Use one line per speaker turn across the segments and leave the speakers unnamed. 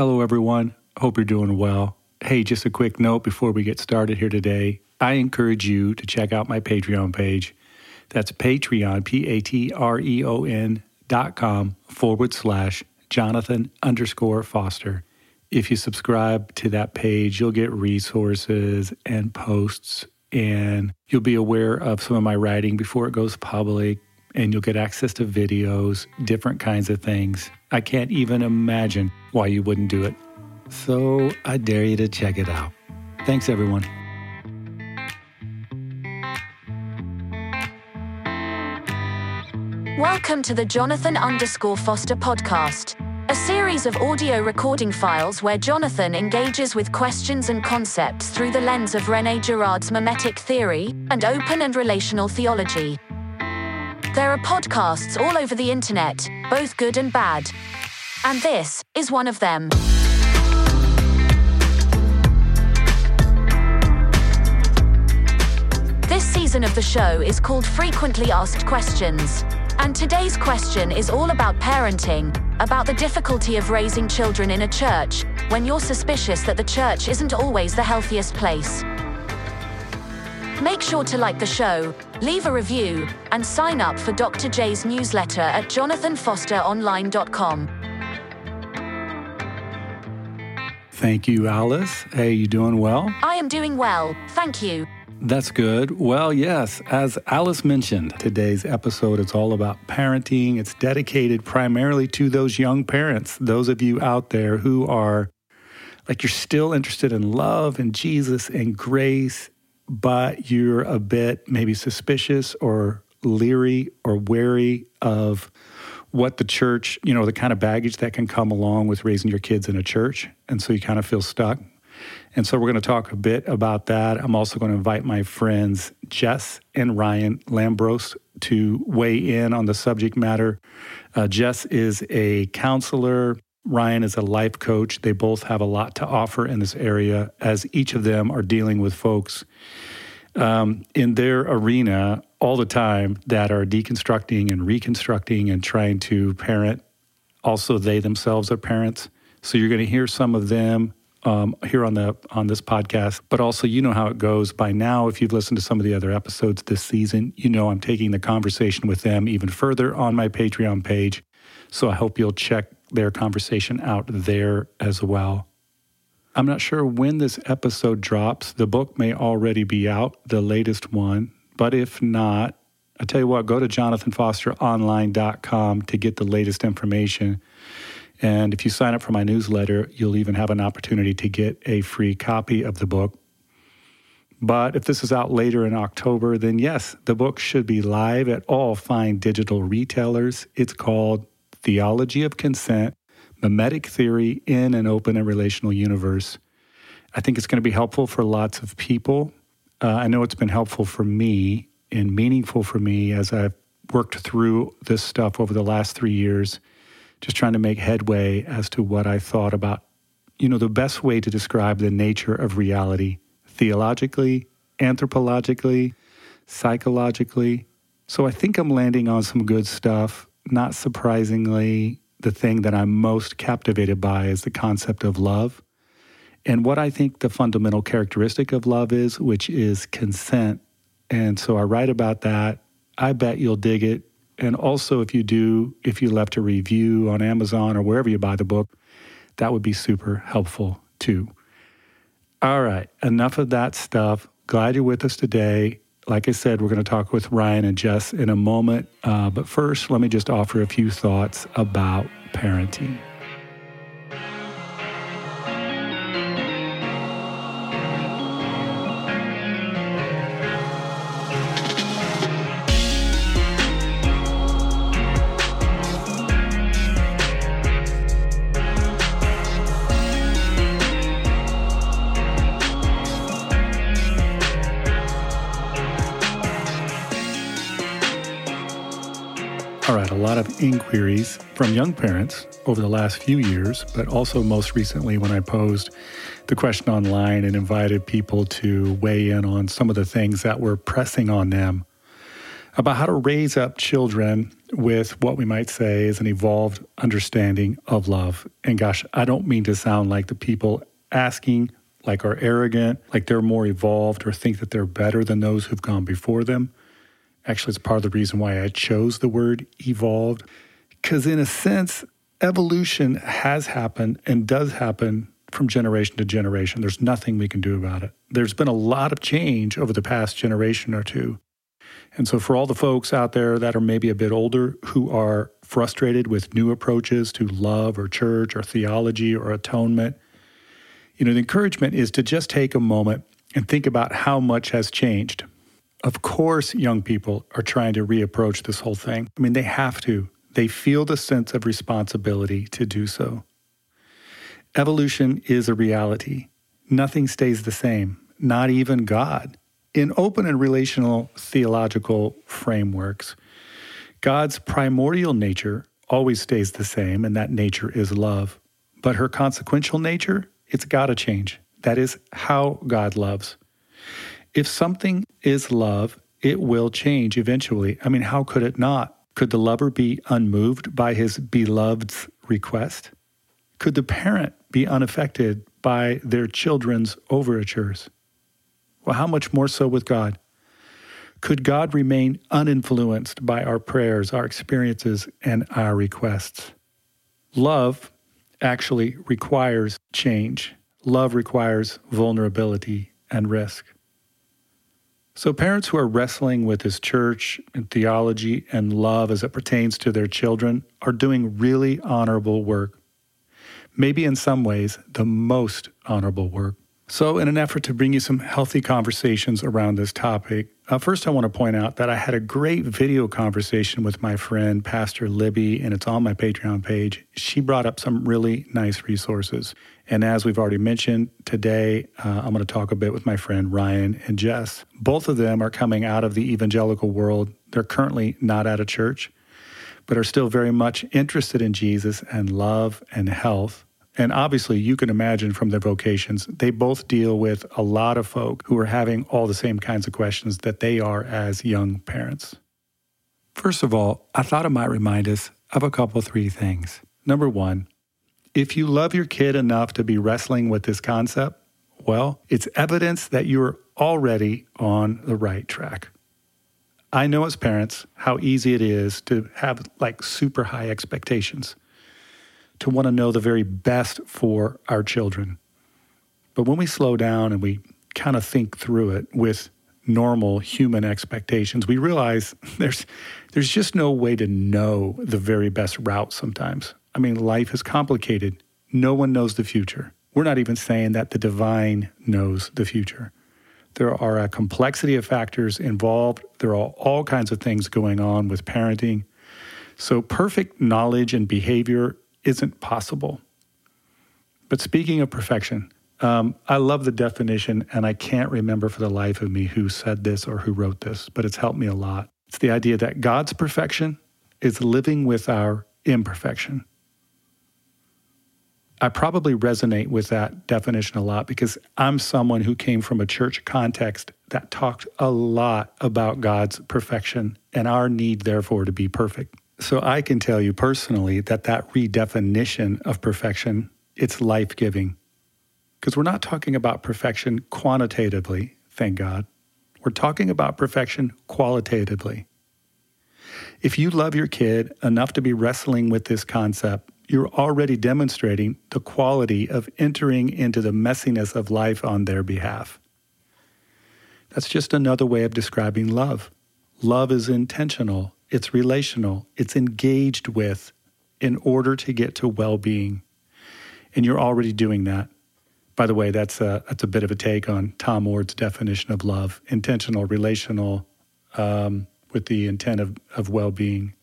Hello, everyone. Hope you're doing well. Hey, just a quick note before we get started here today. I encourage you to check out my Patreon page. That's Patreon, P A T R E O N dot com forward slash Jonathan underscore Foster. If you subscribe to that page, you'll get resources and posts, and you'll be aware of some of my writing before it goes public, and you'll get access to videos, different kinds of things. I can't even imagine why you wouldn't do it. So I dare you to check it out. Thanks, everyone.
Welcome to the Jonathan underscore Foster podcast, a series of audio recording files where Jonathan engages with questions and concepts through the lens of Rene Girard's mimetic theory and open and relational theology. There are podcasts all over the internet, both good and bad. And this is one of them. This season of the show is called Frequently Asked Questions. And today's question is all about parenting, about the difficulty of raising children in a church when you're suspicious that the church isn't always the healthiest place. Make sure to like the show, leave a review, and sign up for Dr. J's newsletter at jonathanfosteronline.com.
Thank you, Alice. Hey, you doing well?
I am doing well, thank you.
That's good. Well, yes, as Alice mentioned, today's episode is all about parenting. It's dedicated primarily to those young parents, those of you out there who are like you're still interested in love and Jesus and grace, but you're a bit maybe suspicious or leery or wary of what the church, you know, the kind of baggage that can come along with raising your kids in a church. And so you kind of feel stuck. And so we're going to talk a bit about that. I'm also going to invite my friends Jess and Ryan Lambros to weigh in on the subject matter. Uh, Jess is a counselor. Ryan is a life coach. They both have a lot to offer in this area as each of them are dealing with folks um, in their arena all the time that are deconstructing and reconstructing and trying to parent. Also, they themselves are parents. So you're going to hear some of them um, here on the on this podcast, but also you know how it goes by now. If you've listened to some of the other episodes this season, you know I'm taking the conversation with them even further on my Patreon page. So I hope you'll check their conversation out there as well. I'm not sure when this episode drops. The book may already be out, the latest one, but if not, I tell you what, go to jonathanfosteronline.com to get the latest information. And if you sign up for my newsletter, you'll even have an opportunity to get a free copy of the book. But if this is out later in October, then yes, the book should be live at all fine digital retailers. It's called Theology of Consent Mimetic Theory in an Open and Relational Universe. I think it's going to be helpful for lots of people. Uh, I know it's been helpful for me and meaningful for me as I've worked through this stuff over the last three years just trying to make headway as to what I thought about, you know, the best way to describe the nature of reality theologically, anthropologically, psychologically. So I think I'm landing on some good stuff. Not surprisingly, the thing that I'm most captivated by is the concept of love. And what I think the fundamental characteristic of love is, which is consent. And so I write about that. I bet you'll dig it. And also, if you do, if you left a review on Amazon or wherever you buy the book, that would be super helpful too. All right, enough of that stuff. Glad you're with us today. Like I said, we're going to talk with Ryan and Jess in a moment. Uh, but first, let me just offer a few thoughts about parenting. All right, a lot of inquiries from young parents over the last few years, but also most recently when I posed the question online and invited people to weigh in on some of the things that were pressing on them about how to raise up children with what we might say is an evolved understanding of love. And gosh, I don't mean to sound like the people asking like are arrogant, like they're more evolved or think that they're better than those who've gone before them. Actually, it's part of the reason why I chose the word evolved. Because, in a sense, evolution has happened and does happen from generation to generation. There's nothing we can do about it. There's been a lot of change over the past generation or two. And so, for all the folks out there that are maybe a bit older who are frustrated with new approaches to love or church or theology or atonement, you know, the encouragement is to just take a moment and think about how much has changed. Of course, young people are trying to reapproach this whole thing. I mean, they have to. They feel the sense of responsibility to do so. Evolution is a reality. Nothing stays the same, not even God. In open and relational theological frameworks, God's primordial nature always stays the same, and that nature is love. But her consequential nature, it's got to change. That is how God loves. If something is love, it will change eventually. I mean, how could it not? Could the lover be unmoved by his beloved's request? Could the parent be unaffected by their children's overtures? Well, how much more so with God? Could God remain uninfluenced by our prayers, our experiences, and our requests? Love actually requires change. Love requires vulnerability and risk. So, parents who are wrestling with this church and theology and love as it pertains to their children are doing really honorable work maybe in some ways the most honorable work. So, in an effort to bring you some healthy conversations around this topic, uh, first I want to point out that I had a great video conversation with my friend, Pastor Libby, and it's on my Patreon page. She brought up some really nice resources. And as we've already mentioned, today uh, I'm going to talk a bit with my friend Ryan and Jess. Both of them are coming out of the evangelical world. They're currently not at a church, but are still very much interested in Jesus and love and health. And obviously, you can imagine from their vocations, they both deal with a lot of folk who are having all the same kinds of questions that they are as young parents. First of all, I thought it might remind us of a couple, three things. Number one, if you love your kid enough to be wrestling with this concept, well, it's evidence that you're already on the right track. I know as parents how easy it is to have like super high expectations to want to know the very best for our children. But when we slow down and we kind of think through it with normal human expectations, we realize there's there's just no way to know the very best route sometimes. I mean, life is complicated. No one knows the future. We're not even saying that the divine knows the future. There are a complexity of factors involved. There are all kinds of things going on with parenting. So, perfect knowledge and behavior isn't possible. But speaking of perfection, um, I love the definition, and I can't remember for the life of me who said this or who wrote this, but it's helped me a lot. It's the idea that God's perfection is living with our imperfection. I probably resonate with that definition a lot because I'm someone who came from a church context that talked a lot about God's perfection and our need, therefore, to be perfect. So I can tell you personally that that redefinition of perfection, it's life-giving. Because we're not talking about perfection quantitatively, thank God. We're talking about perfection qualitatively. If you love your kid enough to be wrestling with this concept, you're already demonstrating the quality of entering into the messiness of life on their behalf. That's just another way of describing love. Love is intentional, it's relational, it's engaged with in order to get to well being. And you're already doing that. By the way, that's a, that's a bit of a take on Tom Oord's definition of love intentional, relational, um, with the intent of, of well being.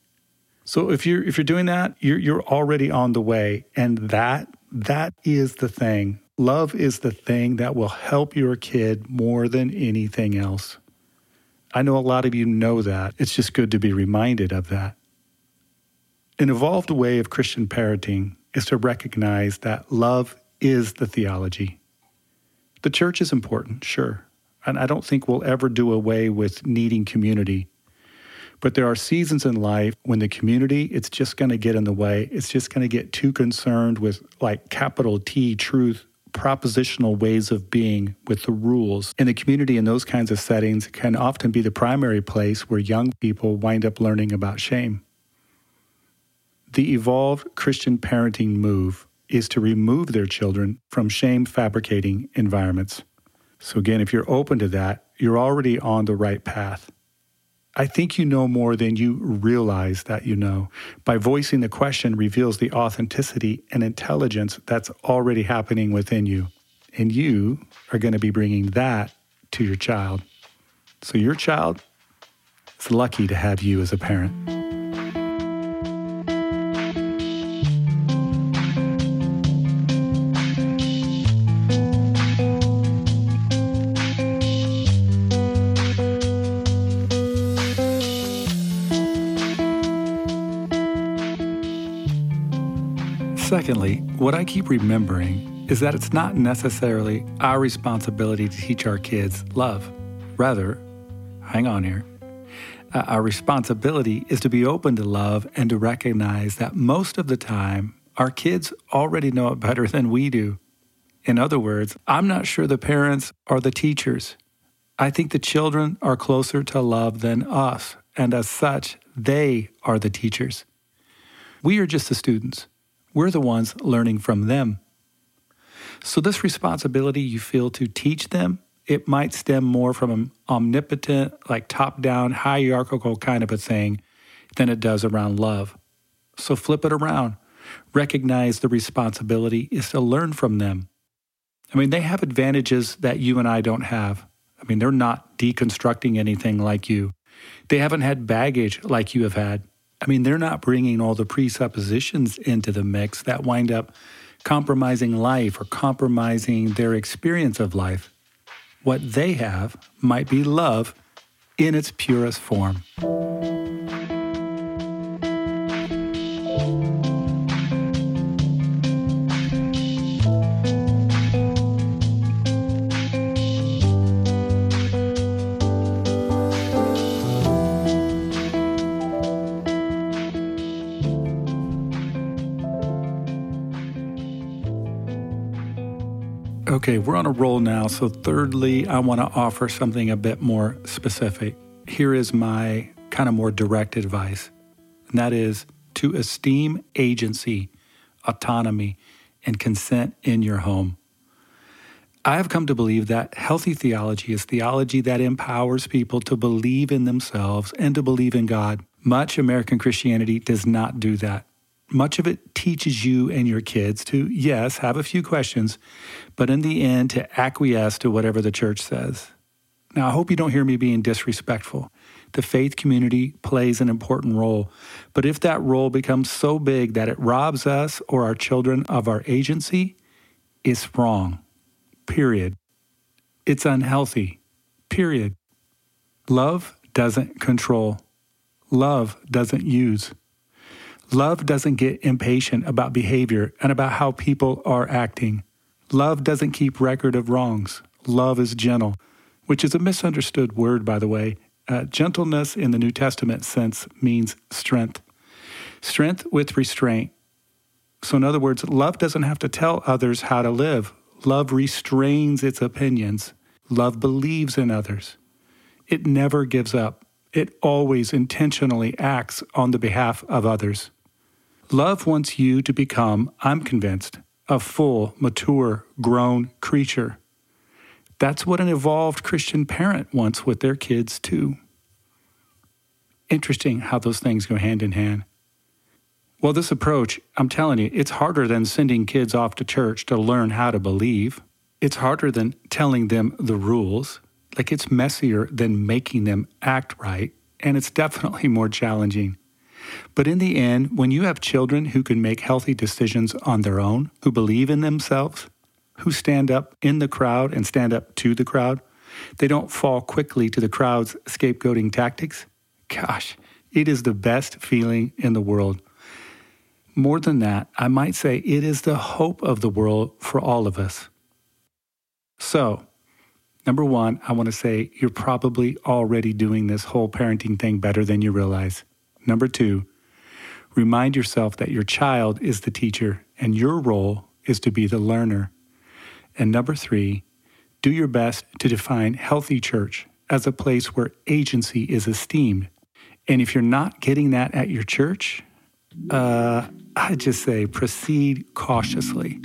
So if you're if you're doing that, you're you're already on the way, and that that is the thing. Love is the thing that will help your kid more than anything else. I know a lot of you know that. It's just good to be reminded of that. An evolved way of Christian parenting is to recognize that love is the theology. The church is important, sure, and I don't think we'll ever do away with needing community. But there are seasons in life when the community, it's just going to get in the way. It's just going to get too concerned with like capital T truth, propositional ways of being with the rules. And the community in those kinds of settings can often be the primary place where young people wind up learning about shame. The evolved Christian parenting move is to remove their children from shame fabricating environments. So, again, if you're open to that, you're already on the right path. I think you know more than you realize that you know. By voicing the question reveals the authenticity and intelligence that's already happening within you. And you are going to be bringing that to your child. So your child is lucky to have you as a parent. What I keep remembering is that it's not necessarily our responsibility to teach our kids love. Rather, hang on here, uh, our responsibility is to be open to love and to recognize that most of the time, our kids already know it better than we do. In other words, I'm not sure the parents are the teachers. I think the children are closer to love than us, and as such, they are the teachers. We are just the students. We're the ones learning from them. So, this responsibility you feel to teach them, it might stem more from an omnipotent, like top down, hierarchical kind of a thing than it does around love. So, flip it around. Recognize the responsibility is to learn from them. I mean, they have advantages that you and I don't have. I mean, they're not deconstructing anything like you. They haven't had baggage like you have had. I mean, they're not bringing all the presuppositions into the mix that wind up compromising life or compromising their experience of life. What they have might be love in its purest form. Okay, we're on a roll now. So, thirdly, I want to offer something a bit more specific. Here is my kind of more direct advice, and that is to esteem agency, autonomy, and consent in your home. I have come to believe that healthy theology is theology that empowers people to believe in themselves and to believe in God. Much American Christianity does not do that. Much of it teaches you and your kids to, yes, have a few questions, but in the end, to acquiesce to whatever the church says. Now, I hope you don't hear me being disrespectful. The faith community plays an important role, but if that role becomes so big that it robs us or our children of our agency, it's wrong. Period. It's unhealthy. Period. Love doesn't control. Love doesn't use. Love doesn't get impatient about behavior and about how people are acting. Love doesn't keep record of wrongs. Love is gentle, which is a misunderstood word, by the way. Uh, gentleness in the New Testament sense means strength. Strength with restraint. So, in other words, love doesn't have to tell others how to live. Love restrains its opinions. Love believes in others. It never gives up. It always intentionally acts on the behalf of others. Love wants you to become, I'm convinced, a full, mature, grown creature. That's what an evolved Christian parent wants with their kids, too. Interesting how those things go hand in hand. Well, this approach, I'm telling you, it's harder than sending kids off to church to learn how to believe. It's harder than telling them the rules. Like, it's messier than making them act right. And it's definitely more challenging. But in the end, when you have children who can make healthy decisions on their own, who believe in themselves, who stand up in the crowd and stand up to the crowd, they don't fall quickly to the crowd's scapegoating tactics. Gosh, it is the best feeling in the world. More than that, I might say it is the hope of the world for all of us. So, Number one, I want to say you're probably already doing this whole parenting thing better than you realize. Number two, remind yourself that your child is the teacher and your role is to be the learner. And number three, do your best to define healthy church as a place where agency is esteemed. And if you're not getting that at your church, uh, I just say proceed cautiously.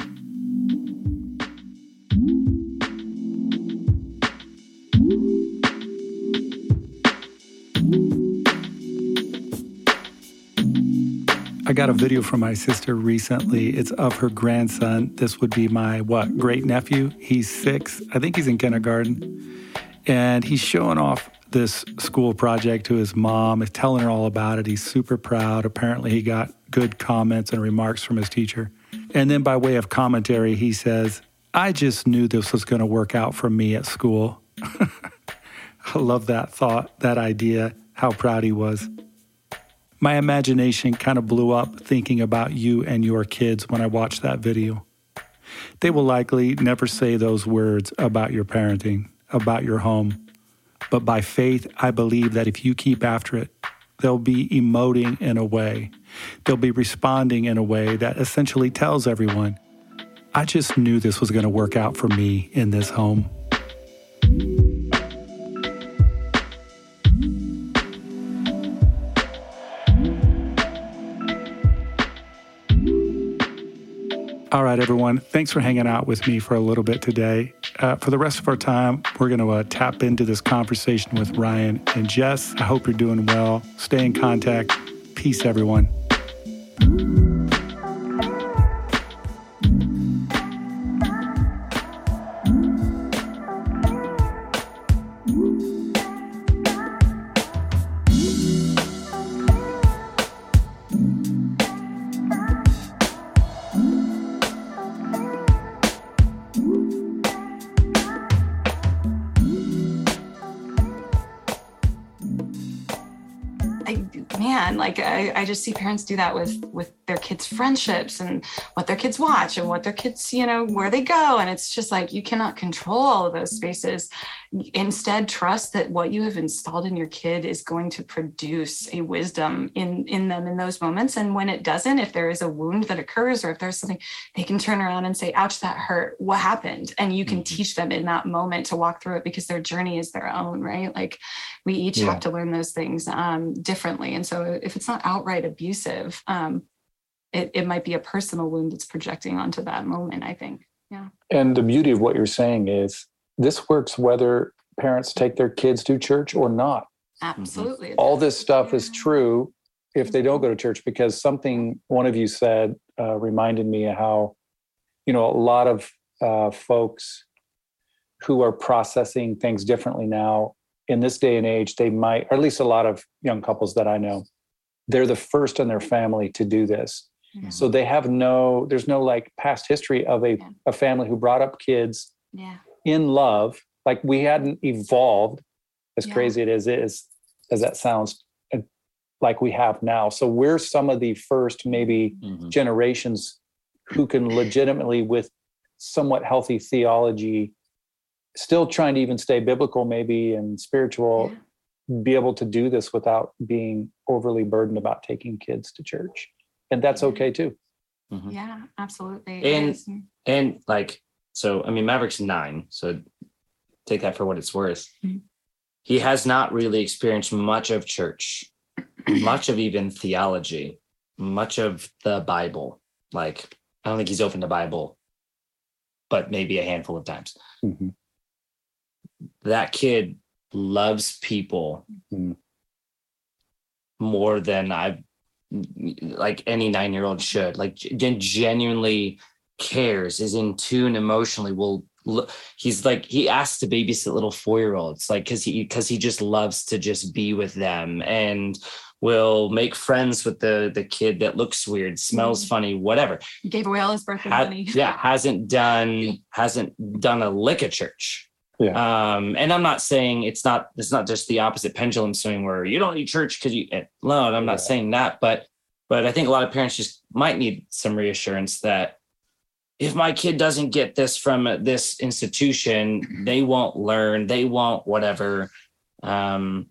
I got a video from my sister recently. It's of her grandson. This would be my what great nephew. He's six. I think he's in kindergarten, and he's showing off this school project to his mom. Is telling her all about it. He's super proud. Apparently, he got good comments and remarks from his teacher. And then, by way of commentary, he says, "I just knew this was going to work out for me at school." I love that thought, that idea. How proud he was my imagination kind of blew up thinking about you and your kids when I watched that video. They will likely never say those words about your parenting, about your home. But by faith, I believe that if you keep after it, they'll be emoting in a way. They'll be responding in a way that essentially tells everyone, I just knew this was going to work out for me in this home. All right, everyone. Thanks for hanging out with me for a little bit today. Uh, for the rest of our time, we're going to uh, tap into this conversation with Ryan and Jess. I hope you're doing well. Stay in contact. Peace, everyone.
Like I, I just see parents do that with with their kids friendships and what their kids watch and what their kids you know where they go. And it's just like you cannot control all of those spaces instead trust that what you have installed in your kid is going to produce a wisdom in in them in those moments. And when it doesn't if there is a wound that occurs or if there's something they can turn around and say ouch that hurt. What happened? And you can mm-hmm. teach them in that moment to walk through it because their journey is their own right? Like we each yeah. have to learn those things um, differently. And so if it's not outright abusive um, it, it might be a personal wound that's projecting onto that moment i think. Yeah.
And the beauty of what you're saying is this works whether parents take their kids to church or not
absolutely
mm-hmm. all this stuff yeah. is true if they don't go to church because something one of you said uh, reminded me of how you know a lot of uh, folks who are processing things differently now in this day and age they might or at least a lot of young couples that i know they're the first in their family to do this mm-hmm. so they have no there's no like past history of a, yeah. a family who brought up kids
yeah.
In love like we hadn't evolved as yeah. crazy it is is as that sounds uh, like we have now so we're some of the first maybe mm-hmm. generations who can legitimately with somewhat healthy theology still trying to even stay biblical maybe and spiritual yeah. be able to do this without being overly burdened about taking kids to church and that's okay too
mm-hmm. yeah absolutely
and and like so i mean maverick's nine so take that for what it's worth mm-hmm. he has not really experienced much of church much of even theology much of the bible like i don't think he's opened the bible but maybe a handful of times mm-hmm that kid loves people mm-hmm. more than I've like any nine year old should. Like genuinely cares, is in tune emotionally. Will he's like he asks to babysit little four year olds, like because he because he just loves to just be with them and will make friends with the the kid that looks weird, smells mm. funny, whatever.
he Gave away all his birthday ha- money.
yeah, hasn't done hasn't done a lick of church. Yeah. Um, and I'm not saying it's not it's not just the opposite pendulum swing where you don't need church because you eh, no, I'm not yeah. saying that, but but I think a lot of parents just might need some reassurance that if my kid doesn't get this from this institution, they won't learn, they won't whatever. Um,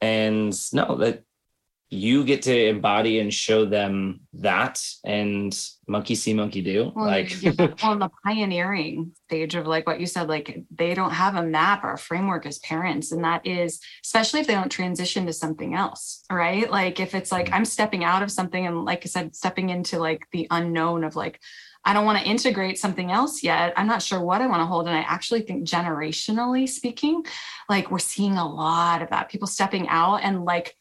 and no, that you get to embody and show them that and monkey see monkey do
well,
like
on the pioneering stage of like what you said like they don't have a map or a framework as parents and that is especially if they don't transition to something else right like if it's like mm-hmm. i'm stepping out of something and like i said stepping into like the unknown of like I don't want to integrate something else yet. I'm not sure what I want to hold. And I actually think, generationally speaking, like we're seeing a lot of that people stepping out and like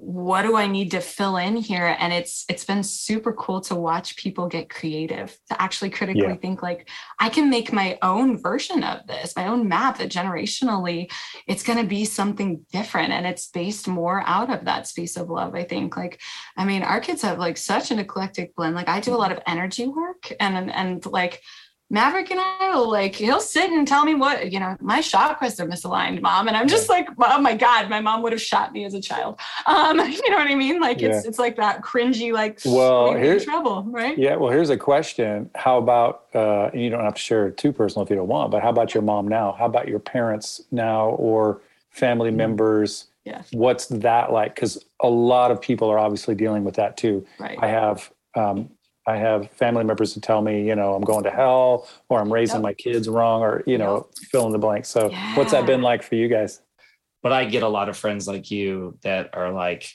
what do i need to fill in here? And it's it's been super cool to watch people get creative to actually critically yeah. think like i can make my own version of this my own map that generationally it's going to be something different. And it's based more out of that space of love i think. Like i mean our kids have like such an eclectic blend. Like i do a lot of energy work and and like Maverick and I will like, he'll sit and tell me what, you know, my chakras are misaligned, mom. And I'm just like, oh my God, my mom would have shot me as a child. Um, you know what I mean? Like yeah. it's it's like that cringy, like
well here's
trouble, right?
Yeah. Well, here's a question. How about uh and you don't have to share too personal if you don't want, but how about your mom now? How about your parents now or family mm-hmm. members?
Yeah.
What's that like? Because a lot of people are obviously dealing with that too.
Right.
I have um, I have family members who tell me, you know, I'm going to hell or I'm raising yep. my kids wrong or, you know, yep. fill in the blank. So yeah. what's that been like for you guys?
But I get a lot of friends like you that are like,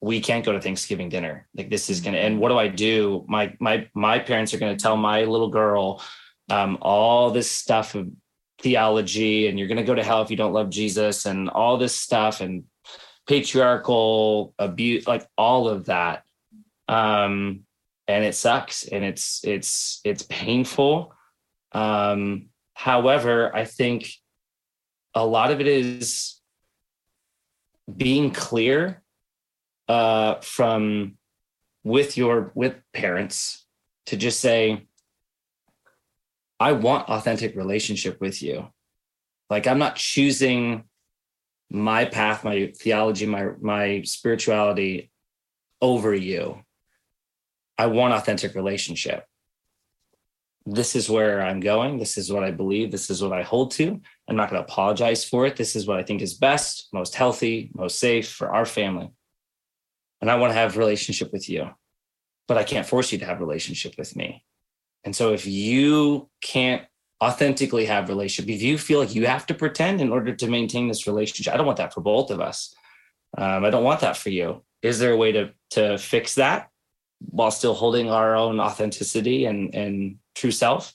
we can't go to Thanksgiving dinner. Like this is gonna, and what do I do? My my my parents are gonna tell my little girl um, all this stuff of theology, and you're gonna go to hell if you don't love Jesus, and all this stuff, and patriarchal abuse, like all of that. Um, and it sucks and it's it's it's painful. Um however i think a lot of it is being clear uh from with your with parents to just say i want authentic relationship with you. Like i'm not choosing my path my theology my my spirituality over you I want authentic relationship. This is where I'm going. This is what I believe. This is what I hold to. I'm not going to apologize for it. This is what I think is best, most healthy, most safe for our family. And I want to have relationship with you, but I can't force you to have relationship with me. And so if you can't authentically have relationship, if you feel like you have to pretend in order to maintain this relationship, I don't want that for both of us. Um, I don't want that for you. Is there a way to to fix that? While still holding our own authenticity and and true self.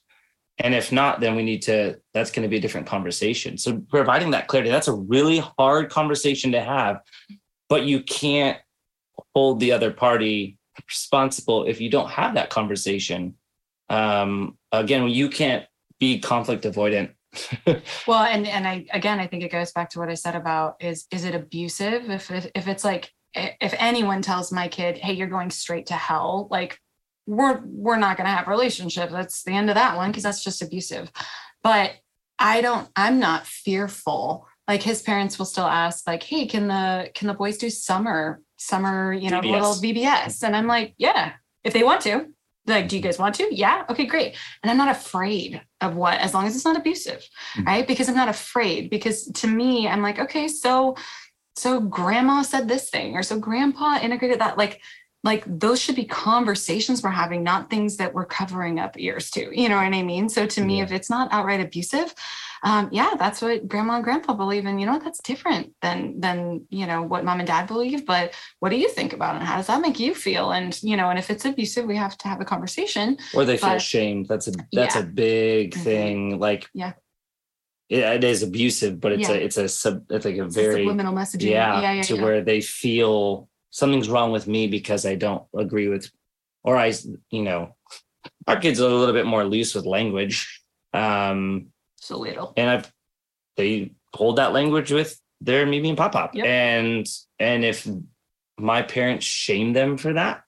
And if not then we need to that's going to be a different conversation. So providing that clarity that's a really hard conversation to have but you can't hold the other party responsible if you don't have that conversation. Um again you can't be conflict avoidant.
Well and and i again i think it goes back to what i said about is is it abusive if if it's like if anyone tells my kid, "Hey, you're going straight to hell," like we're we're not going to have a relationship. That's the end of that one because that's just abusive. But I don't. I'm not fearful. Like his parents will still ask, like, "Hey, can the can the boys do summer summer you know VBS. little VBS?" And I'm like, "Yeah, if they want to." like do you guys want to yeah okay great and i'm not afraid of what as long as it's not abusive mm-hmm. right because i'm not afraid because to me i'm like okay so so grandma said this thing or so grandpa integrated that like like those should be conversations we're having not things that we're covering up ears to you know what i mean? So to me if it's not outright abusive um, yeah that's what grandma and grandpa believe and you know that's different than than you know what mom and dad believe but what do you think about it? And how does that make you feel? And you know and if it's abusive we have to have a conversation
or they feel but, shamed that's a that's yeah. a big mm-hmm. thing like
yeah
it is abusive, but it's yeah. a it's a sub it's like a
it's
very
subliminal messaging.
Yeah, yeah, yeah to yeah. where they feel something's wrong with me because I don't agree with, or I, you know, our kids are a little bit more loose with language. Um,
so little,
and I've they hold that language with their Mimi and Pop Pop, yep. and and if my parents shame them for that,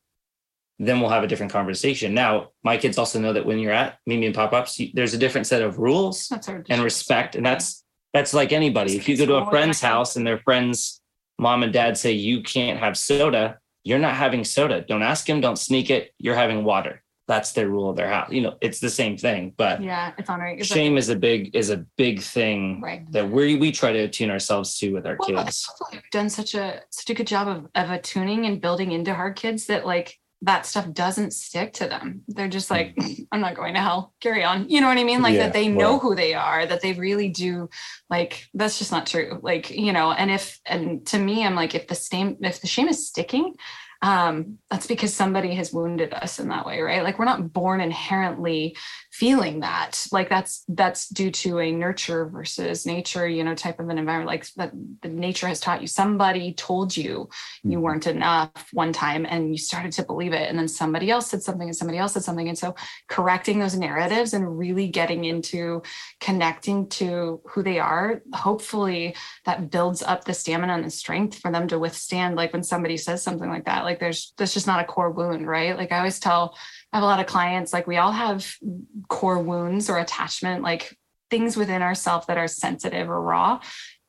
then we'll have a different conversation. Now, my kids also know that when you're at Mimi and Pop Pop's, there's a different set of rules and respect. And that's that's like anybody. If you go to a friend's house and their friends, mom and dad say you can't have soda, you're not having soda. Don't ask them, don't sneak it. You're having water. that's their rule of their house. You know, it's the same thing, but
yeah, it's honoring. It's
shame like, is a big is a big thing
right.
that we we try to attune ourselves to with our well, kids.
We've done such a such a good job of of attuning and building into our kids that like that stuff doesn't stick to them. They're just like, mm. I'm not going to hell. Carry on. You know what I mean? Like yeah, that they know right. who they are, that they really do like that's just not true. Like, you know, and if and to me, I'm like, if the shame, if the shame is sticking, um, that's because somebody has wounded us in that way, right? Like we're not born inherently feeling that. Like that's that's due to a nurture versus nature, you know, type of an environment. Like that the nature has taught you. Somebody told you you mm-hmm. weren't enough one time, and you started to believe it, and then somebody else said something, and somebody else said something, and so correcting those narratives and really getting into connecting to who they are. Hopefully, that builds up the stamina and the strength for them to withstand. Like when somebody says something like that, like like there's that's just not a core wound, right? Like I always tell I have a lot of clients, like we all have core wounds or attachment, like things within ourselves that are sensitive or raw,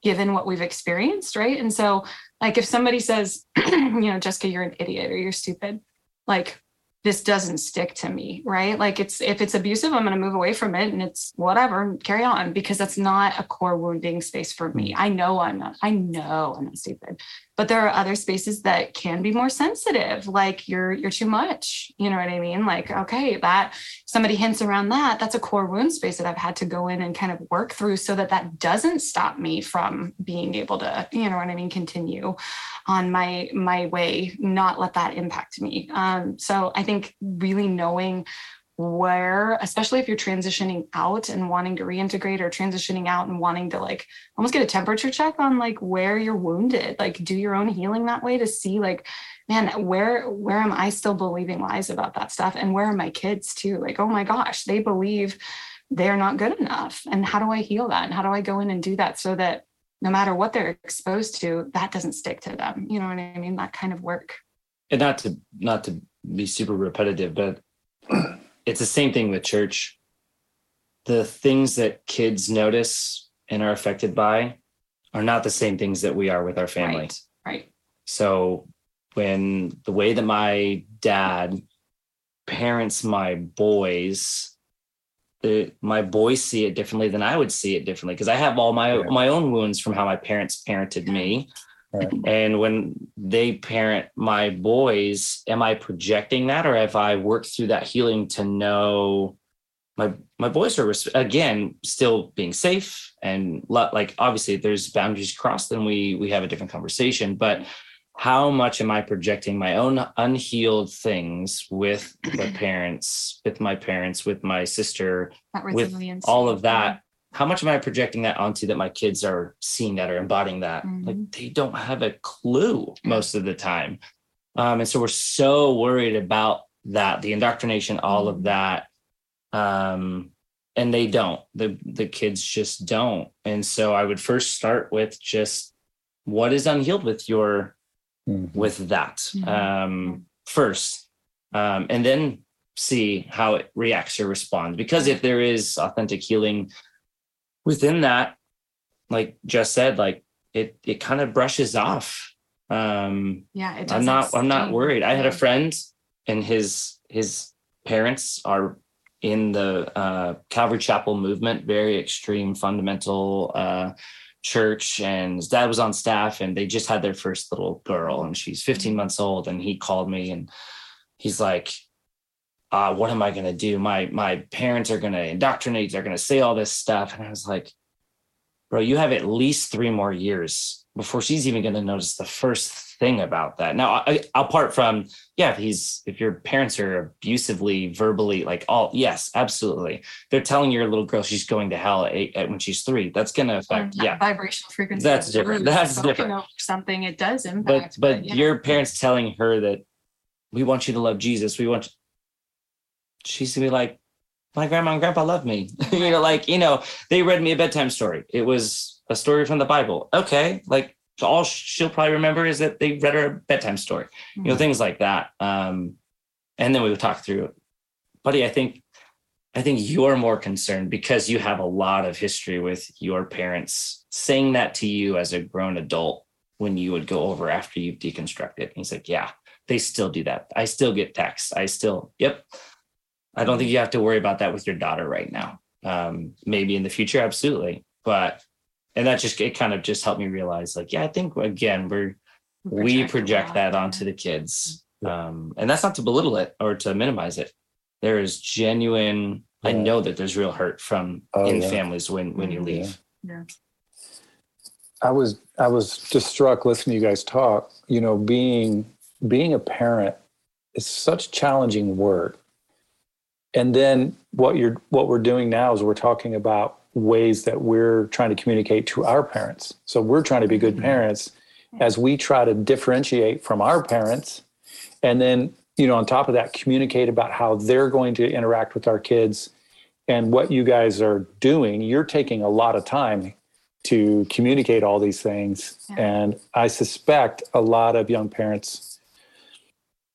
given what we've experienced, right? And so, like if somebody says, you know, Jessica, you're an idiot or you're stupid, like this doesn't stick to me, right? Like it's if it's abusive, I'm going to move away from it and it's whatever, carry on because that's not a core wounding space for me. Mm. I know I'm not, I know I'm not stupid but there are other spaces that can be more sensitive like you're you're too much you know what i mean? Like okay that somebody hints around that that's a core wound space that i've had to go in and kind of work through so that that doesn't stop me from being able to you know what i mean continue on my my way not let that impact me. Um, so i think really knowing where especially if you're transitioning out and wanting to reintegrate or transitioning out and wanting to like almost get a temperature check on like where you're wounded like do your own healing that way to see like man where where am i still believing lies about that stuff? And where are my kids too? Like oh my gosh they believe they're not good enough. And how do i heal that? And how do i go in and do that so that no matter what they're exposed to that doesn't stick to them? You know what i mean? That kind of work.
And not to not to be super repetitive but it's the same thing with church. The things that kids notice and are affected by are not the same things that we are with our family.
Right. right.
So when the way that my dad parents my boys, the, my boys see it differently than I would see it differently because I have all my my own wounds from how my parents parented me. And when they parent my boys, am I projecting that, or have I worked through that healing to know my my boys are again still being safe and like obviously there's boundaries crossed, then we we have a different conversation. But how much am I projecting my own unhealed things with the parents, with my parents, with my sister, with all of that? How much am I projecting that onto that my kids are seeing that or embodying that? Mm-hmm. Like they don't have a clue most of the time. Um, and so we're so worried about that, the indoctrination, all of mm-hmm. that. Um, and they don't. The the kids just don't. And so I would first start with just what is unhealed with your mm-hmm. with that mm-hmm. um, first. Um, and then see how it reacts or responds. Because if there is authentic healing within that, like just said, like it it kind of brushes off. Um
yeah,
I'm not I'm not worried. I had a friend and his his parents are in the uh, Calvary Chapel movement, very extreme fundamental uh, church, and his dad was on staff, and they just had their first little girl, and she's 15 mm-hmm. months old, and he called me, and he's like, uh, what am I going to do? My my parents are going to indoctrinate. They're going to say all this stuff, and I was like, bro, you have at least three more years before she's even going to notice the first thing about that. Now, I, apart from yeah, if he's if your parents are abusively, verbally, like all yes, absolutely, they're telling your little girl she's going to hell at, at when she's three. That's going to affect yeah
vibrational frequency.
That's different. That's different.
something it does impact.
But but, but your know. parents telling her that we want you to love Jesus. We want she's gonna be like, my grandma and grandpa love me. you know, like, you know, they read me a bedtime story. It was a story from the Bible. Okay. Like all she'll probably remember is that they read her a bedtime story, mm-hmm. you know, mm-hmm. things like that. Um, and then we would talk through it. Buddy, I think I think you're more concerned because you have a lot of history with your parents saying that to you as a grown adult when you would go over after you've deconstructed. And he's like, Yeah, they still do that. I still get texts. I still, yep, I don't think you have to worry about that with your daughter right now. Um, maybe in the future, absolutely. But and that just it kind of just helped me realize, like, yeah, I think again we're we project that onto the kids, um, and that's not to belittle it or to minimize it. There is genuine. Yeah. I know that there's real hurt from oh, in yeah. families when when you leave.
Yeah.
I was I was just struck listening to you guys talk. You know, being being a parent is such challenging work. And then what you're what we're doing now is we're talking about ways that we're trying to communicate to our parents. So we're trying to be good mm-hmm. parents as we try to differentiate from our parents and then you know on top of that communicate about how they're going to interact with our kids and what you guys are doing you're taking a lot of time to communicate all these things. Yeah. And I suspect a lot of young parents,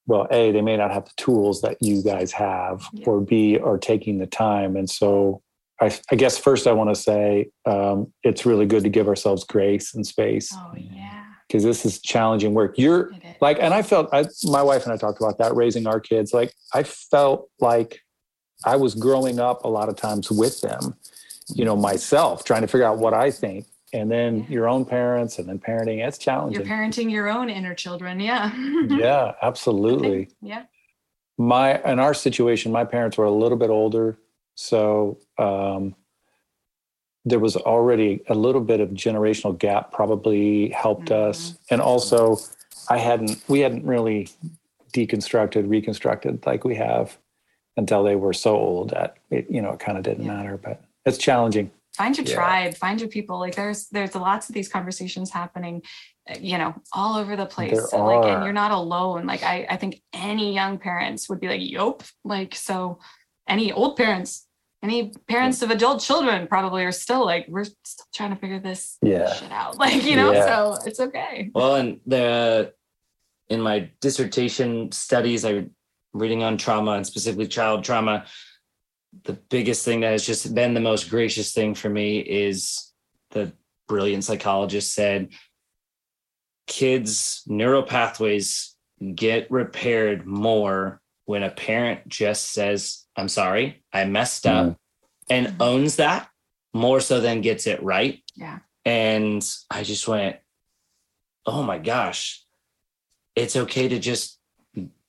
well, A, they may not have the tools that you guys have, yeah. or B, are taking the time. And so I, I guess first I want to say um, it's really good to give ourselves grace and space.
Oh, yeah.
Because this is challenging work. You're like, and I felt, I, my wife and I talked about that, raising our kids. Like, I felt like I was growing up a lot of times with them you know myself trying to figure out what i think and then yeah. your own parents and then parenting it's challenging
you're parenting your own inner children yeah
yeah absolutely
yeah
my in our situation my parents were a little bit older so um, there was already a little bit of generational gap probably helped mm-hmm. us and also i hadn't we hadn't really deconstructed reconstructed like we have until they were so old that it you know it kind of didn't yeah. matter but it's challenging
find your yeah. tribe find your people like there's there's lots of these conversations happening eh, you know all over the place there so, like and you're not alone like I, I think any young parents would be like yup like so any old parents any parents yeah. of adult children probably are still like we're still trying to figure this
yeah.
shit out like you know yeah. so it's okay
well and the in my dissertation studies i'm reading on trauma and specifically child trauma the biggest thing that has just been the most gracious thing for me is the brilliant psychologist said kids neural pathways get repaired more when a parent just says i'm sorry i messed up mm. and mm-hmm. owns that more so than gets it right
yeah
and i just went oh my gosh it's okay to just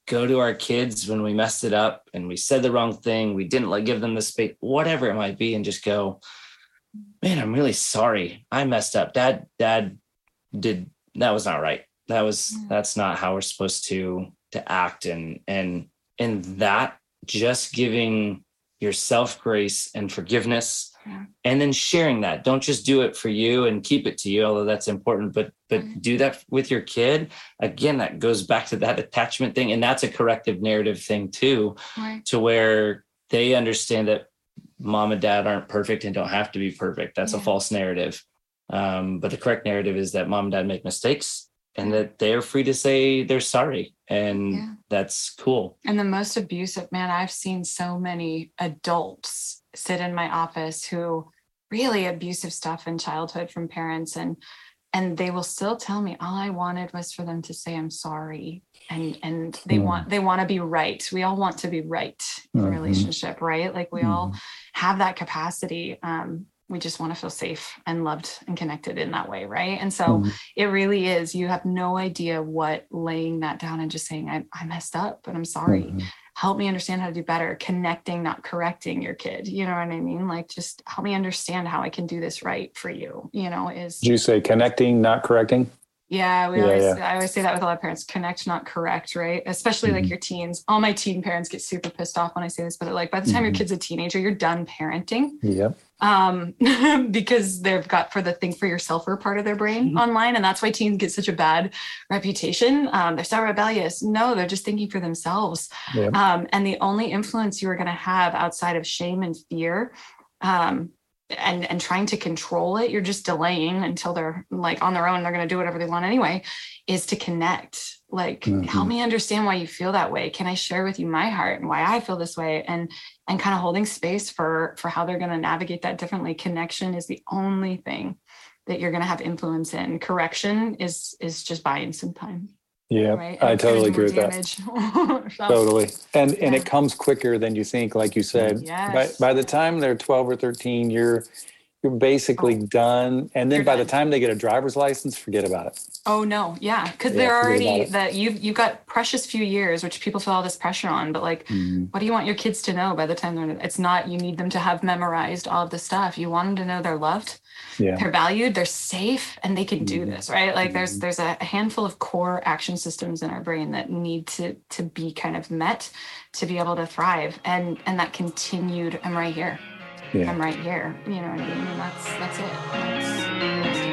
go to our kids when we messed it up and we said the wrong thing, we didn't like give them the space, whatever it might be, and just go, man, I'm really sorry. I messed up. Dad, dad did that was not right. That was that's not how we're supposed to to act. And and and that just giving yourself grace and forgiveness yeah. and then sharing that don't just do it for you and keep it to you although that's important but but mm-hmm. do that with your kid again that goes back to that attachment thing and that's a corrective narrative thing too right. to where they understand that mom and dad aren't perfect and don't have to be perfect that's yeah. a false narrative um, but the correct narrative is that mom and dad make mistakes and that they're free to say they're sorry and yeah. that's cool
and the most abusive man i've seen so many adults sit in my office who really abusive stuff in childhood from parents and and they will still tell me all i wanted was for them to say i'm sorry and and they mm. want they want to be right we all want to be right in mm-hmm. relationship right like we mm. all have that capacity um we just want to feel safe and loved and connected in that way right and so mm. it really is you have no idea what laying that down and just saying i, I messed up but i'm sorry mm help me understand how to do better connecting not correcting your kid you know what i mean like just help me understand how i can do this right for you you know is
Did you say connecting not correcting
yeah, we yeah, always yeah. I always say that with a lot of parents, connect, not correct, right? Especially mm-hmm. like your teens. All my teen parents get super pissed off when I say this, but like by the time mm-hmm. your kid's a teenager, you're done parenting.
Yep.
Um, because they've got for the think for yourselfer part of their brain mm-hmm. online. And that's why teens get such a bad reputation. Um, they're so rebellious. No, they're just thinking for themselves. Yep. Um, and the only influence you are gonna have outside of shame and fear um, and and trying to control it you're just delaying until they're like on their own they're going to do whatever they want anyway is to connect like mm-hmm. help me understand why you feel that way can i share with you my heart and why i feel this way and and kind of holding space for for how they're going to navigate that differently connection is the only thing that you're going to have influence in correction is is just buying some time
Yeah,
right?
I totally agree with that.
damage. So,
Totally. And and it comes quicker than you think, like you said.
Yes.
By by the time they're 12 or 13, you're you're basically done. And then
You're
by the time they get a driver's license, forget about it.
Oh no, yeah, because
Yeah,
they're already that you've you've got precious few years, which people feel all this pressure on. But like,
Mm-hmm.
what do you want your kids to know by the time they're? It's not you need them to have memorized all of the stuff. You want them to know they're loved,
Yeah.
they're valued, they're safe, and they can do
Mhm.
this. Right? Like there's there's a handful of core action systems in our brain that need to to be kind of met to be able to thrive, and and that continued. I'm right here.
Yeah.
I'm right here. You know what I mean? And that's that's it. That's-